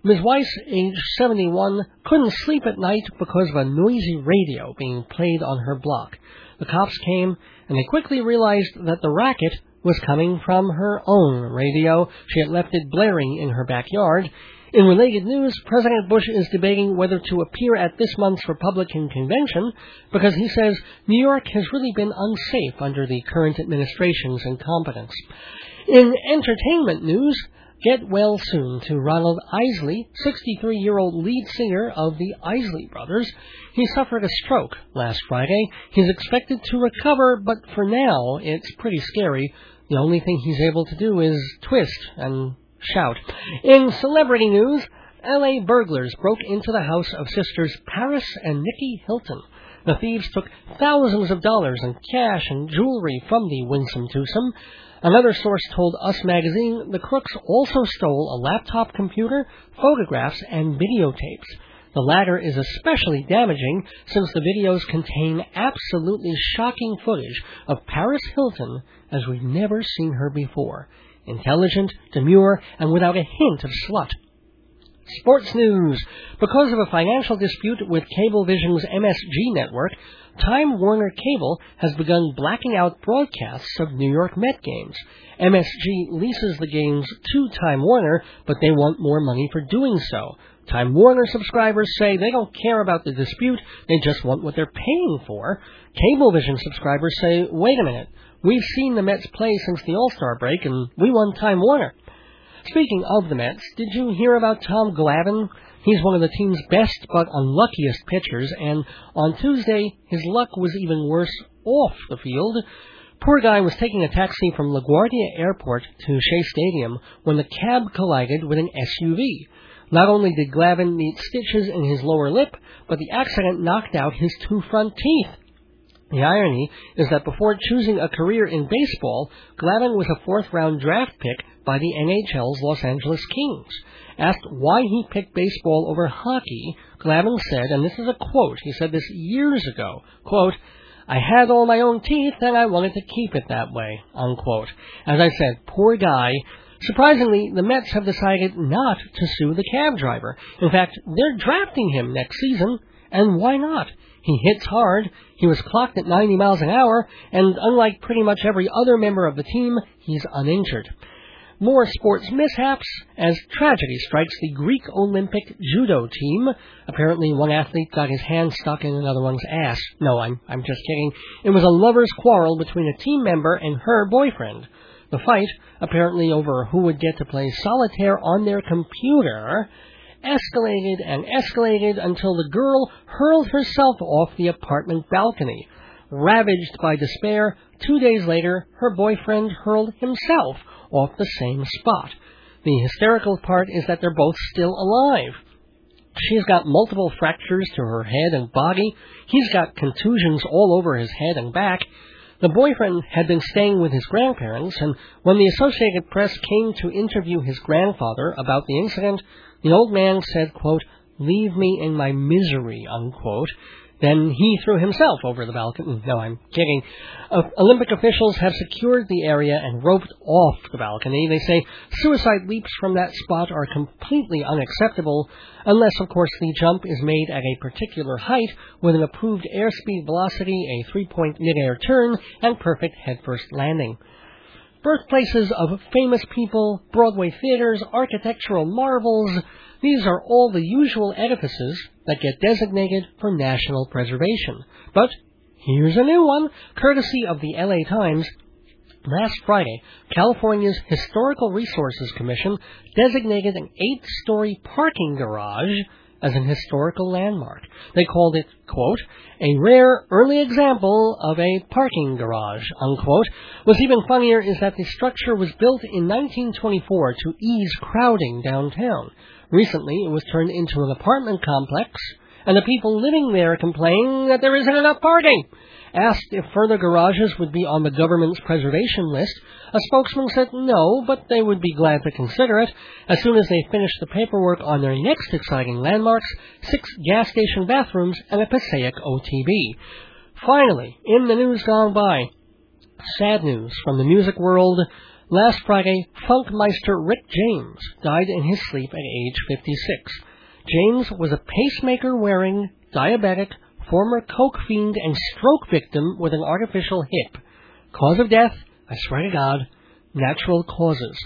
Ms. Weiss, age 71, couldn't sleep at night because of a noisy radio being played on her block. The cops came, and they quickly realized that the racket was coming from her own radio. She had left it blaring in her backyard. In related news, President Bush is debating whether to appear at this month's Republican convention because he says New York has really been unsafe under the current administration's incompetence. In entertainment news, Get well soon to Ronald Isley, 63 year old lead singer of the Isley Brothers. He suffered a stroke last Friday. He's expected to recover, but for now, it's pretty scary. The only thing he's able to do is twist and shout. In celebrity news, LA burglars broke into the house of sisters Paris and Nicky Hilton. The thieves took thousands of dollars in cash and jewelry from the winsome twosome. Another source told Us Magazine the crooks also stole a laptop computer, photographs, and videotapes. The latter is especially damaging since the videos contain absolutely shocking footage of Paris Hilton as we've never seen her before. Intelligent, demure, and without a hint of slut. Sports news. Because of a financial dispute with Cablevision's MSG network, Time Warner Cable has begun blacking out broadcasts of New York Met games. MSG leases the games to Time Warner, but they want more money for doing so. Time Warner subscribers say they don't care about the dispute, they just want what they're paying for. Cablevision subscribers say, wait a minute, we've seen the Mets play since the All-Star break and we won Time Warner. Speaking of the Mets, did you hear about Tom Glavine? He's one of the team's best but unluckiest pitchers, and on Tuesday, his luck was even worse off the field. Poor guy was taking a taxi from LaGuardia Airport to Shea Stadium when the cab collided with an SUV. Not only did Glavine need stitches in his lower lip, but the accident knocked out his two front teeth. The irony is that before choosing a career in baseball, Glavine was a fourth round draft pick by the NHL's Los Angeles Kings. Asked why he picked baseball over hockey, Glavine said, and this is a quote, he said this years ago, quote, I had all my own teeth and I wanted to keep it that way, unquote. As I said, poor guy. Surprisingly, the Mets have decided not to sue the cab driver. In fact, they're drafting him next season, and why not? He hits hard, he was clocked at 90 miles an hour, and unlike pretty much every other member of the team, he's uninjured. More sports mishaps as tragedy strikes the Greek Olympic judo team. Apparently, one athlete got his hand stuck in another one's ass. No, I'm I'm just kidding. It was a lovers' quarrel between a team member and her boyfriend. The fight, apparently over who would get to play solitaire on their computer, escalated and escalated until the girl hurled herself off the apartment balcony. Ravaged by despair, two days later, her boyfriend hurled himself off the same spot. The hysterical part is that they're both still alive. She's got multiple fractures to her head and body. He's got contusions all over his head and back. The boyfriend had been staying with his grandparents, and when the Associated Press came to interview his grandfather about the incident, the old man said, quote, Leave me in my misery, unquote. Then he threw himself over the balcony. No, I'm kidding. Uh, Olympic officials have secured the area and roped off the balcony. They say suicide leaps from that spot are completely unacceptable unless, of course, the jump is made at a particular height with an approved airspeed velocity, a three-point midair turn, and perfect headfirst landing. Birthplaces of famous people, Broadway theaters, architectural marvels, these are all the usual edifices that get designated for national preservation. But here's a new one, courtesy of the LA Times. Last Friday, California's Historical Resources Commission designated an eight-story parking garage as an historical landmark. They called it, quote, a rare early example of a parking garage, unquote. What's even funnier is that the structure was built in 1924 to ease crowding downtown. Recently, it was turned into an apartment complex, and the people living there complain that there isn't enough parking. Asked if further garages would be on the government's preservation list, a spokesman said no, but they would be glad to consider it as soon as they finish the paperwork on their next exciting landmarks, six gas station bathrooms and a Passaic OTB. Finally, in the news gone by, sad news from the music world. Last Friday, Funkmeister Rick James died in his sleep at age 56. James was a pacemaker wearing, diabetic, former coke fiend, and stroke victim with an artificial hip. Cause of death, I swear to God, natural causes.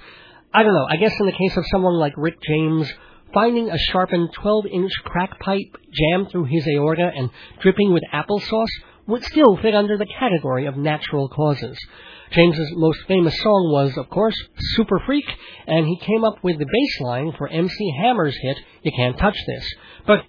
I don't know, I guess in the case of someone like Rick James, finding a sharpened 12 inch crack pipe jammed through his aorta and dripping with applesauce would still fit under the category of natural causes. James's most famous song was, of course, Super Freak, and he came up with the bass line for MC Hammer's hit, You Can't Touch This. But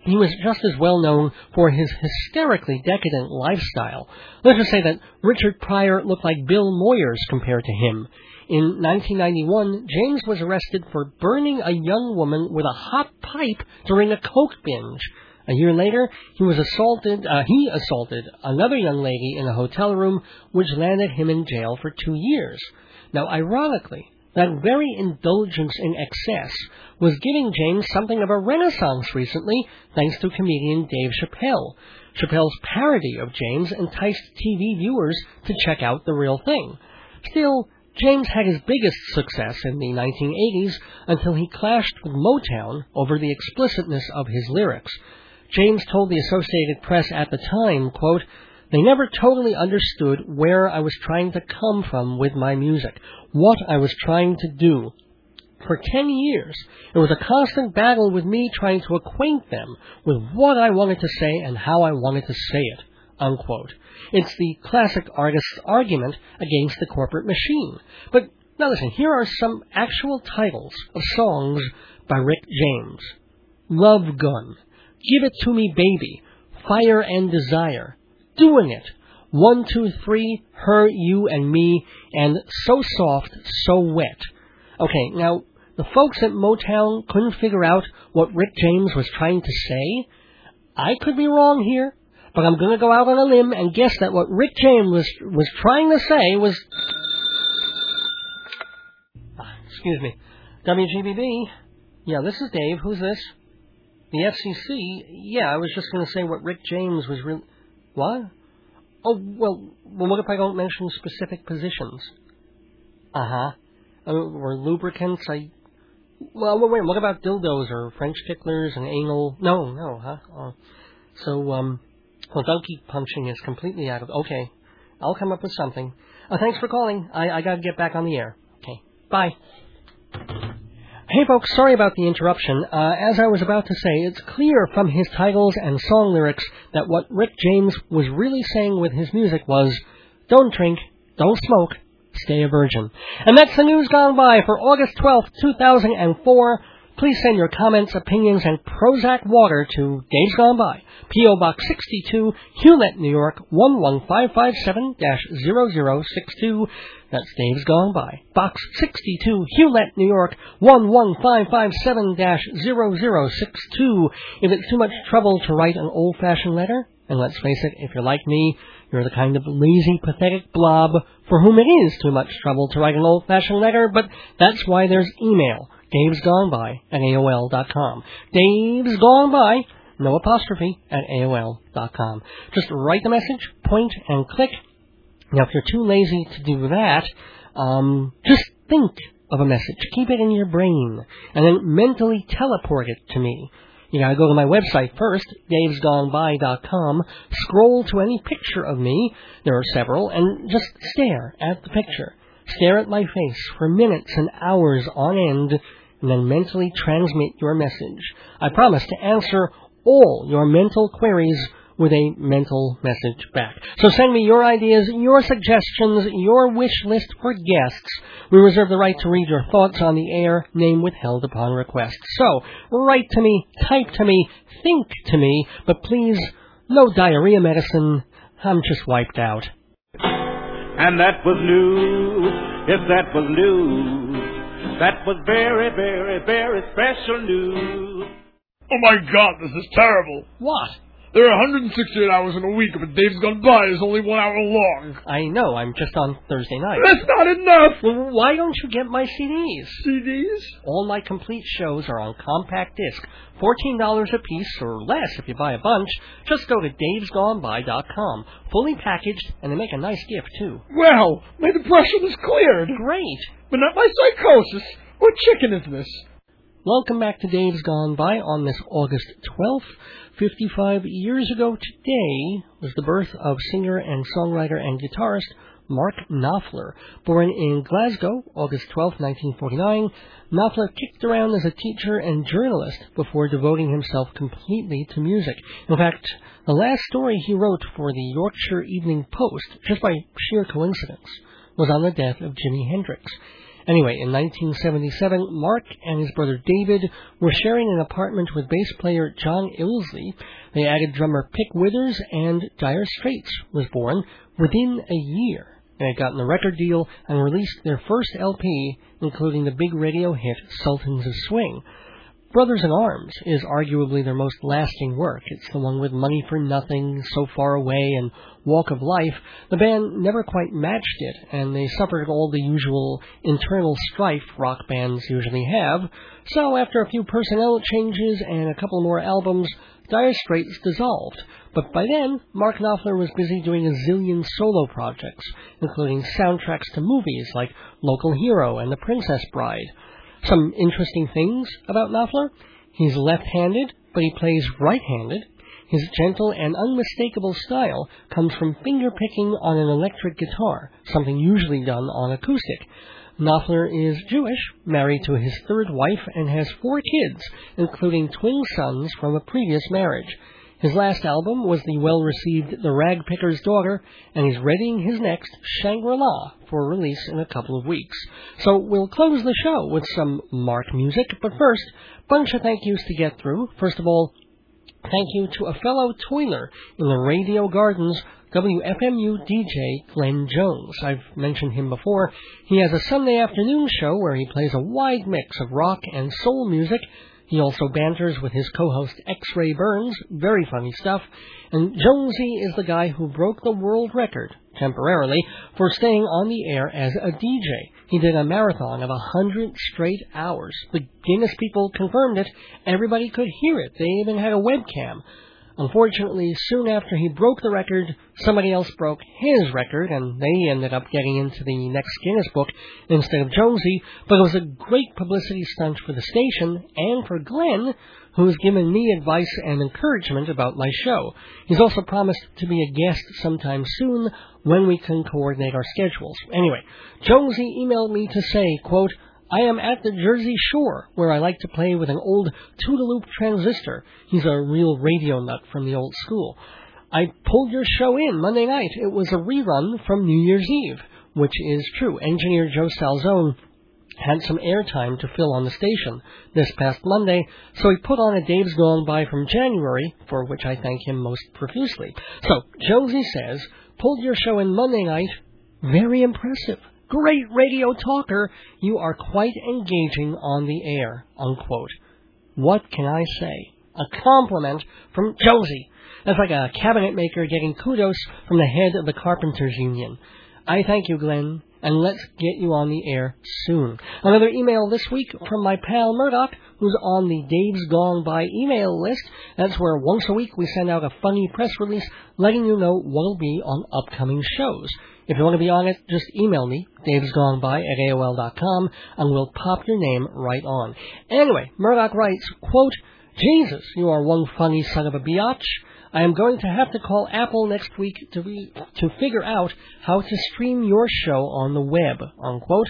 he was just as well known for his hysterically decadent lifestyle. Let's just say that Richard Pryor looked like Bill Moyers compared to him. In 1991, James was arrested for burning a young woman with a hot pipe during a coke binge. A year later, he was assaulted. Uh, he assaulted another young lady in a hotel room, which landed him in jail for two years. Now, ironically, that very indulgence in excess was giving James something of a renaissance recently, thanks to comedian Dave Chappelle. Chappelle's parody of James enticed TV viewers to check out the real thing. Still, James had his biggest success in the 1980s until he clashed with Motown over the explicitness of his lyrics. James told the Associated Press at the time, quote, they never totally understood where I was trying to come from with my music, what I was trying to do. For ten years, it was a constant battle with me trying to acquaint them with what I wanted to say and how I wanted to say it. Unquote. It's the classic artist's argument against the corporate machine. But now listen, here are some actual titles of songs by Rick James. Love Gun, Give It To Me Baby, Fire and Desire, Doing It, One, Two, Three, Her, You, and Me, and So Soft, So Wet. Okay, now, the folks at Motown couldn't figure out what Rick James was trying to say. I could be wrong here, but I'm going to go out on a limb and guess that what Rick James was, was trying to say was. Ah, excuse me. WGBB. Yeah, this is Dave. Who's this? The FCC. Yeah, I was just going to say what Rick James was really. What? Oh, well, well, what if I don't mention specific positions? Uh-huh. Uh, or lubricants, I... Well, wait, what about dildos or French ticklers and anal... No, no, huh? Uh, so, um... Well, donkey punching is completely out of... Okay. I'll come up with something. Uh, thanks for calling. I, I gotta get back on the air. Okay. Bye. Hey folks, sorry about the interruption. Uh, as I was about to say, it's clear from his titles and song lyrics that what Rick James was really saying with his music was, don't drink, don't smoke, stay a virgin. And that's the news gone by for August 12th, 2004. Please send your comments, opinions, and Prozac water to Dave's Gone By, P.O. Box 62, Hewlett, New York, 11557-0062. That's Dave's Gone By. Box 62, Hewlett, New York, 11557-0062. If it's too much trouble to write an old-fashioned letter, and let's face it, if you're like me, you're the kind of lazy, pathetic blob for whom it is too much trouble to write an old-fashioned letter, but that's why there's email. Dave's Gone By at AOL.com. Dave's Gone By, no apostrophe, at AOL.com. Just write the message, point, and click. Now, if you're too lazy to do that, um, just think of a message. Keep it in your brain, and then mentally teleport it to me. You gotta go to my website first, davesgoneby.com, scroll to any picture of me, there are several, and just stare at the picture. Stare at my face for minutes and hours on end, and then mentally transmit your message. I promise to answer all your mental queries with a mental message back. So send me your ideas, your suggestions, your wish list for guests. We reserve the right to read your thoughts on the air, name withheld upon request. So, write to me, type to me, think to me, but please, no diarrhea medicine. I'm just wiped out. And that was news. if that was news. That was very, very, very special news. Oh my god, this is terrible. What? There are 168 hours in a week, but Dave's Gone By is only one hour long. I know, I'm just on Thursday night. That's not enough. Well, why don't you get my CDs? CDs? All my complete shows are on compact disc. $14 a piece or less if you buy a bunch. Just go to davesgoneby.com. Fully packaged, and they make a nice gift, too. Well, my depression is cleared, Great! but not my psychosis. What chicken is this? Welcome back to Dave's Gone By on this August 12th. 55 years ago today was the birth of singer and songwriter and guitarist Mark Knopfler. Born in Glasgow, August 12, 1949, Knopfler kicked around as a teacher and journalist before devoting himself completely to music. In fact, the last story he wrote for the Yorkshire Evening Post, just by sheer coincidence, was on the death of Jimi Hendrix. Anyway, in 1977, Mark and his brother David were sharing an apartment with bass player John Illsley. They added drummer Pick Withers, and Dire Straits was born within a year. They had gotten a record deal and released their first LP, including the big radio hit Sultans of Swing. Brothers in Arms is arguably their most lasting work. It's the one with Money for Nothing, So Far Away, and Walk of Life. The band never quite matched it, and they suffered all the usual internal strife rock bands usually have. So after a few personnel changes and a couple more albums, Dire Straits dissolved. But by then, Mark Knopfler was busy doing a zillion solo projects, including soundtracks to movies like Local Hero and The Princess Bride. Some interesting things about Knopfler. He's left-handed, but he plays right-handed. His gentle and unmistakable style comes from finger-picking on an electric guitar, something usually done on acoustic. Knopfler is Jewish, married to his third wife, and has four kids, including twin sons from a previous marriage. His last album was the well-received The Rag Picker's Daughter, and he's readying his next, Shangri-La, for release in a couple of weeks. So we'll close the show with some Mark music, but first, bunch of thank yous to get through. First of all, thank you to a fellow toiler in the Radio Gardens, WFMU DJ Glenn Jones. I've mentioned him before. He has a Sunday afternoon show where he plays a wide mix of rock and soul music. He also banters with his co-host X-Ray Burns, very funny stuff. And Jonesy is the guy who broke the world record, temporarily, for staying on the air as a DJ. He did a marathon of a hundred straight hours. The Guinness people confirmed it. Everybody could hear it. They even had a webcam. Unfortunately, soon after he broke the record, somebody else broke his record, and they ended up getting into the next Guinness book instead of Jonesy. But it was a great publicity stunt for the station and for Glenn, who has given me advice and encouragement about my show. He's also promised to be a guest sometime soon when we can coordinate our schedules. Anyway, Jonesy emailed me to say, quote, I am at the Jersey Shore, where I like to play with an old two-loop transistor. He's a real radio nut from the old school. I pulled your show in Monday night. It was a rerun from New Year's Eve, which is true. Engineer Joe Salzone had some airtime to fill on the station this past Monday, so he put on a Dave's Gone By from January, for which I thank him most profusely. So, Jonesy says, pulled your show in Monday night. Very impressive. Great radio talker. You are quite engaging on the air. Unquote. What can I say? A compliment from Jonesy. That's like a cabinet maker getting kudos from the head of the Carpenters Union. I thank you, Glenn, and let's get you on the air soon. Another email this week from my pal Murdoch, who's on the Dave's Gone By email list. That's where once a week we send out a funny press release letting you know what'll be on upcoming shows. If you want to be on it, just email me, davesgoneby at AOL.com, and we'll pop your name right on. Anyway, Murdoch writes, quote, Jesus, you are one funny son of a biatch. I am going to have to call Apple next week to be, to figure out how to stream your show on the web, unquote.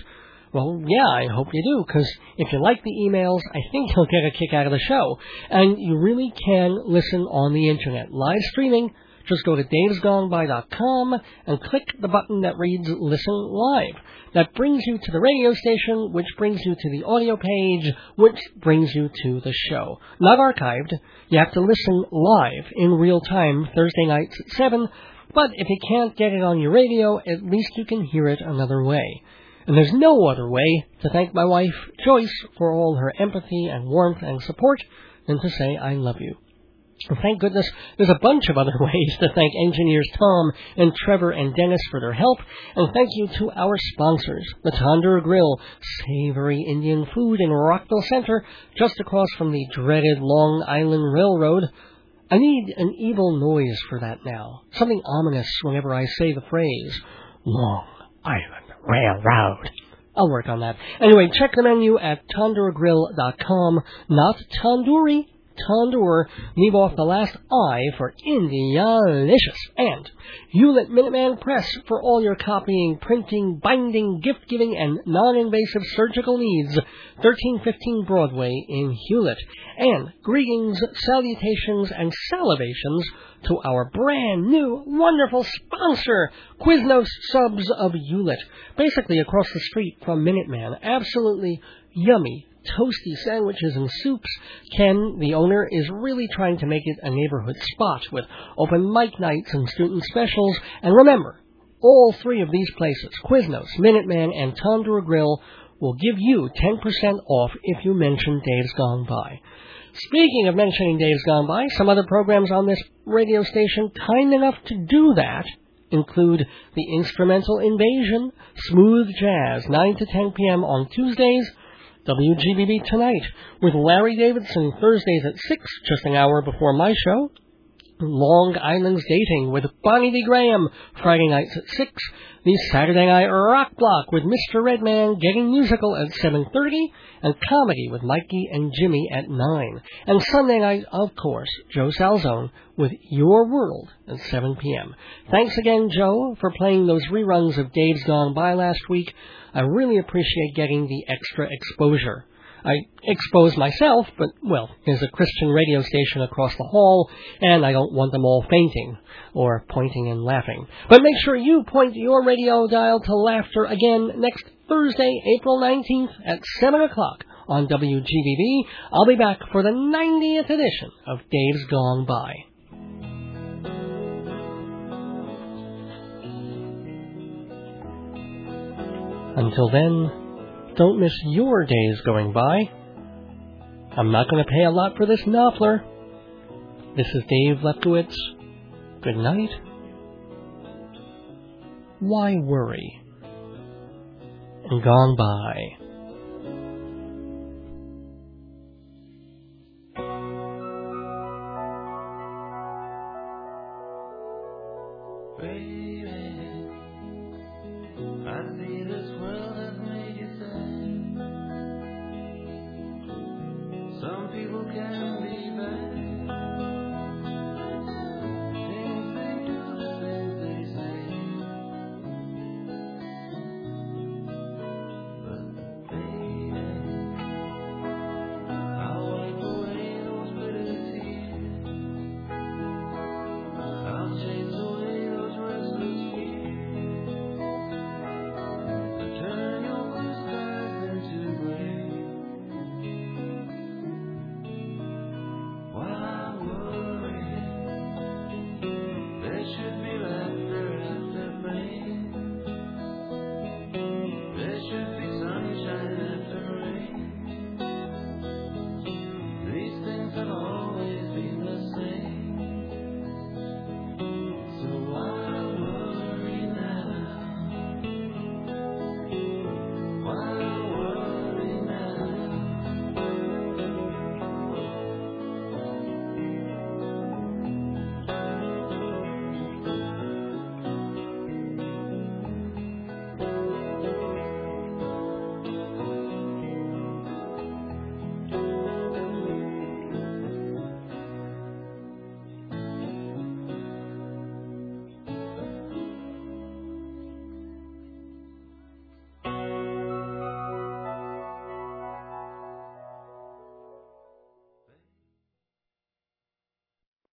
Well, yeah, I hope you do, because if you like the emails, I think you'll get a kick out of the show. And you really can listen on the internet. Live streaming, just go to davesgoneby.com and click the button that reads Listen Live. That brings you to the radio station, which brings you to the audio page, which brings you to the show. Not archived. You have to listen live in real time Thursday nights at 7, but if you can't get it on your radio, at least you can hear it another way. And there's no other way to thank my wife, Joyce, for all her empathy and warmth and support than to say I love you. Thank goodness there's a bunch of other (laughs) ways to thank engineers Tom and Trevor and Dennis for their help. And thank you to our sponsors, the Grill, savory Indian food in Rockville Center, just across from the dreaded Long Island Railroad. I need an evil noise for that now. Something ominous whenever I say the phrase, Long Island Railroad. I'll work on that. Anyway, check the menu at tandoorgrill.com, not tandoori, tandoor. Leave off the last I for Indialicious. And Hewlett Minuteman Press for all your copying, printing, binding, gift giving, and non-invasive surgical needs. 1315 Broadway in Hewlett. And greetings, salutations, and salivations to our brand new, wonderful sponsor, Quiznos Subs of Hewlett. Basically across the street from Minuteman. Absolutely yummy, toasty sandwiches and soups. Ken, the owner, is really trying to make it a neighborhood spot with open mic nights and student specials. And remember, all three of these places, Quiznos, Minuteman, and Tandoor Grill, will give you 10% off if you mention Dave's Gone By. Speaking of mentioning Dave's Gone By, some other programs on this radio station kind enough to do that include The Instrumental Invasion, Smooth Jazz, 9 to 10 p.m. on Tuesdays, WGBB Tonight with Larry Davidson, Thursdays at 6, just an hour before my show, Long Island's Dating with Bonnie D. Graham, Friday nights at 6, the Saturday Night Rock Block with Mr. Redman getting musical at 7.30, and Comedy with Mikey and Jimmy at 9. And Sunday night, of course, Joe Salzone with Your World at 7 p.m. Thanks again, Joe, for playing those reruns of Dave's Gone By last week. I really appreciate getting the extra exposure. I expose myself, but, well, there's a Christian radio station across the hall, and I don't want them all fainting or pointing and laughing. But make sure you point your radio dial to laughter again next Thursday, April 19th at 7 o'clock on WGBB. I'll be back for the 90th edition of Dave's Gone By. Until then, don't miss your days going by. I'm not going to pay a lot for this Knopfler. This is Dave Lefkowitz. Good night. Why worry? And gone by.